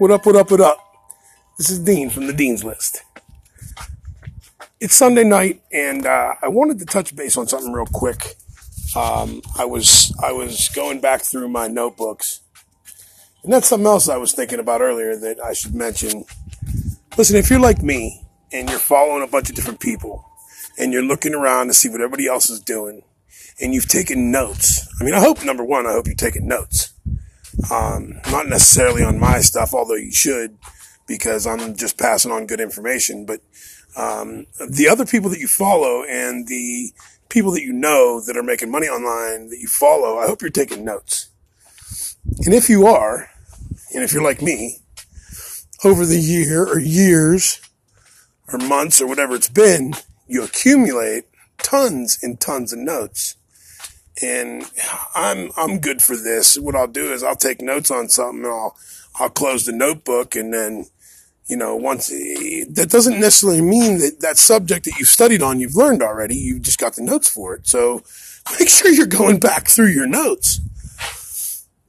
What up, what up, what up? This is Dean from the Dean's List. It's Sunday night, and uh, I wanted to touch base on something real quick. Um, I was I was going back through my notebooks, and that's something else I was thinking about earlier that I should mention. Listen, if you're like me and you're following a bunch of different people, and you're looking around to see what everybody else is doing, and you've taken notes. I mean, I hope number one, I hope you're taking notes. Um, not necessarily on my stuff, although you should, because I'm just passing on good information. But um, the other people that you follow and the people that you know that are making money online that you follow, I hope you're taking notes. And if you are, and if you're like me, over the year or years or months or whatever it's been, you accumulate tons and tons of notes and I'm I'm good for this. What I'll do is I'll take notes on something. I'll I'll close the notebook and then you know once that doesn't necessarily mean that that subject that you've studied on you've learned already. You've just got the notes for it. So make sure you're going back through your notes.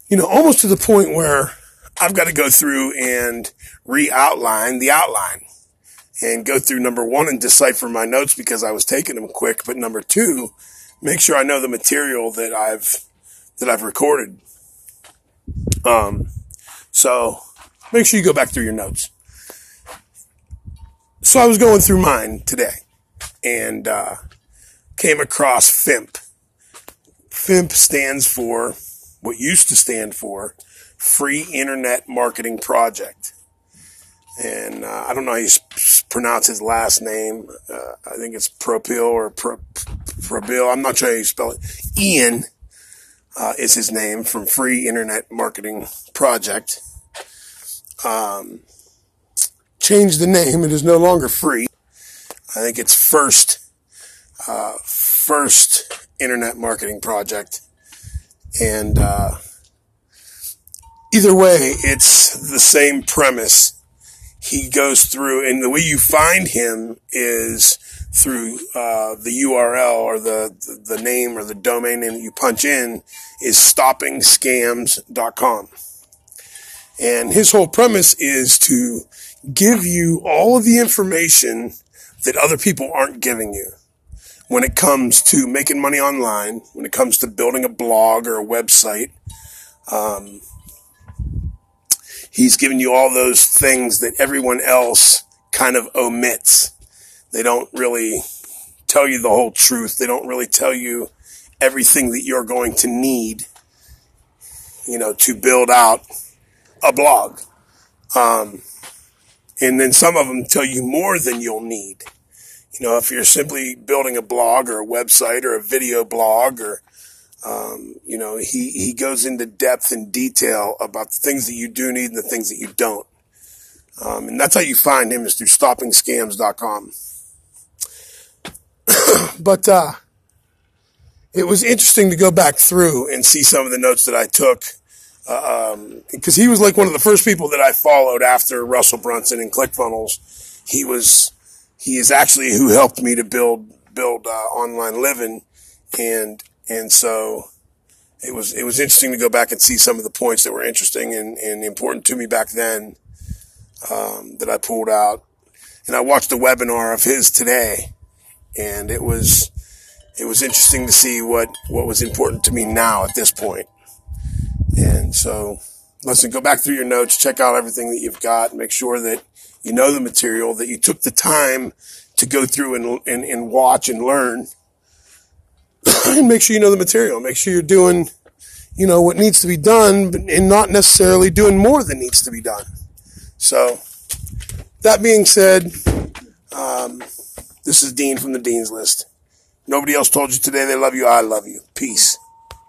You know, almost to the point where I've got to go through and re-outline the outline and go through number one and decipher my notes because I was taking them quick. But number two, make sure I know the material that I've that I've recorded. Um, so make sure you go back through your notes. So I was going through mine today and uh, came across FIMP. FIMP stands for what used to stand for Free Internet Marketing Project. And uh, I don't know how you pronounce his last name. Uh, I think it's Propil or Pro, Probil. I'm not sure how you spell it. Ian uh, is his name from Free Internet Marketing Project. Um, changed the name. It is no longer free. I think it's first, uh, first Internet Marketing Project. And uh, either way, it's the same premise he goes through, and the way you find him is through uh, the URL or the, the name or the domain name that you punch in is stoppingscams.com. And his whole premise is to give you all of the information that other people aren't giving you when it comes to making money online, when it comes to building a blog or a website. Um, he's giving you all those things that everyone else kind of omits. They don't really tell you the whole truth. They don't really tell you everything that you're going to need, you know, to build out a blog. Um, and then some of them tell you more than you'll need. You know, if you're simply building a blog or a website or a video blog or um, you know, he, he goes into depth and detail about the things that you do need and the things that you don't. Um, and that's how you find him is through stoppingscams.com. but, uh, it was interesting to go back through and see some of the notes that I took. Uh, um, because he was like one of the first people that I followed after Russell Brunson and ClickFunnels. He was, he is actually who helped me to build, build, uh, online living. And and so it was, it was interesting to go back and see some of the points that were interesting and, and important to me back then, um, that I pulled out. And I watched a webinar of his today and it was, it was interesting to see what, what was important to me now at this point. And so listen, go back through your notes, check out everything that you've got, make sure that you know the material, that you took the time to go through and, and, and watch and learn and make sure you know the material. Make sure you're doing, you know, what needs to be done, and not necessarily doing more than needs to be done. So, that being said, um, this is Dean from the Dean's List. Nobody else told you today they love you. I love you. Peace.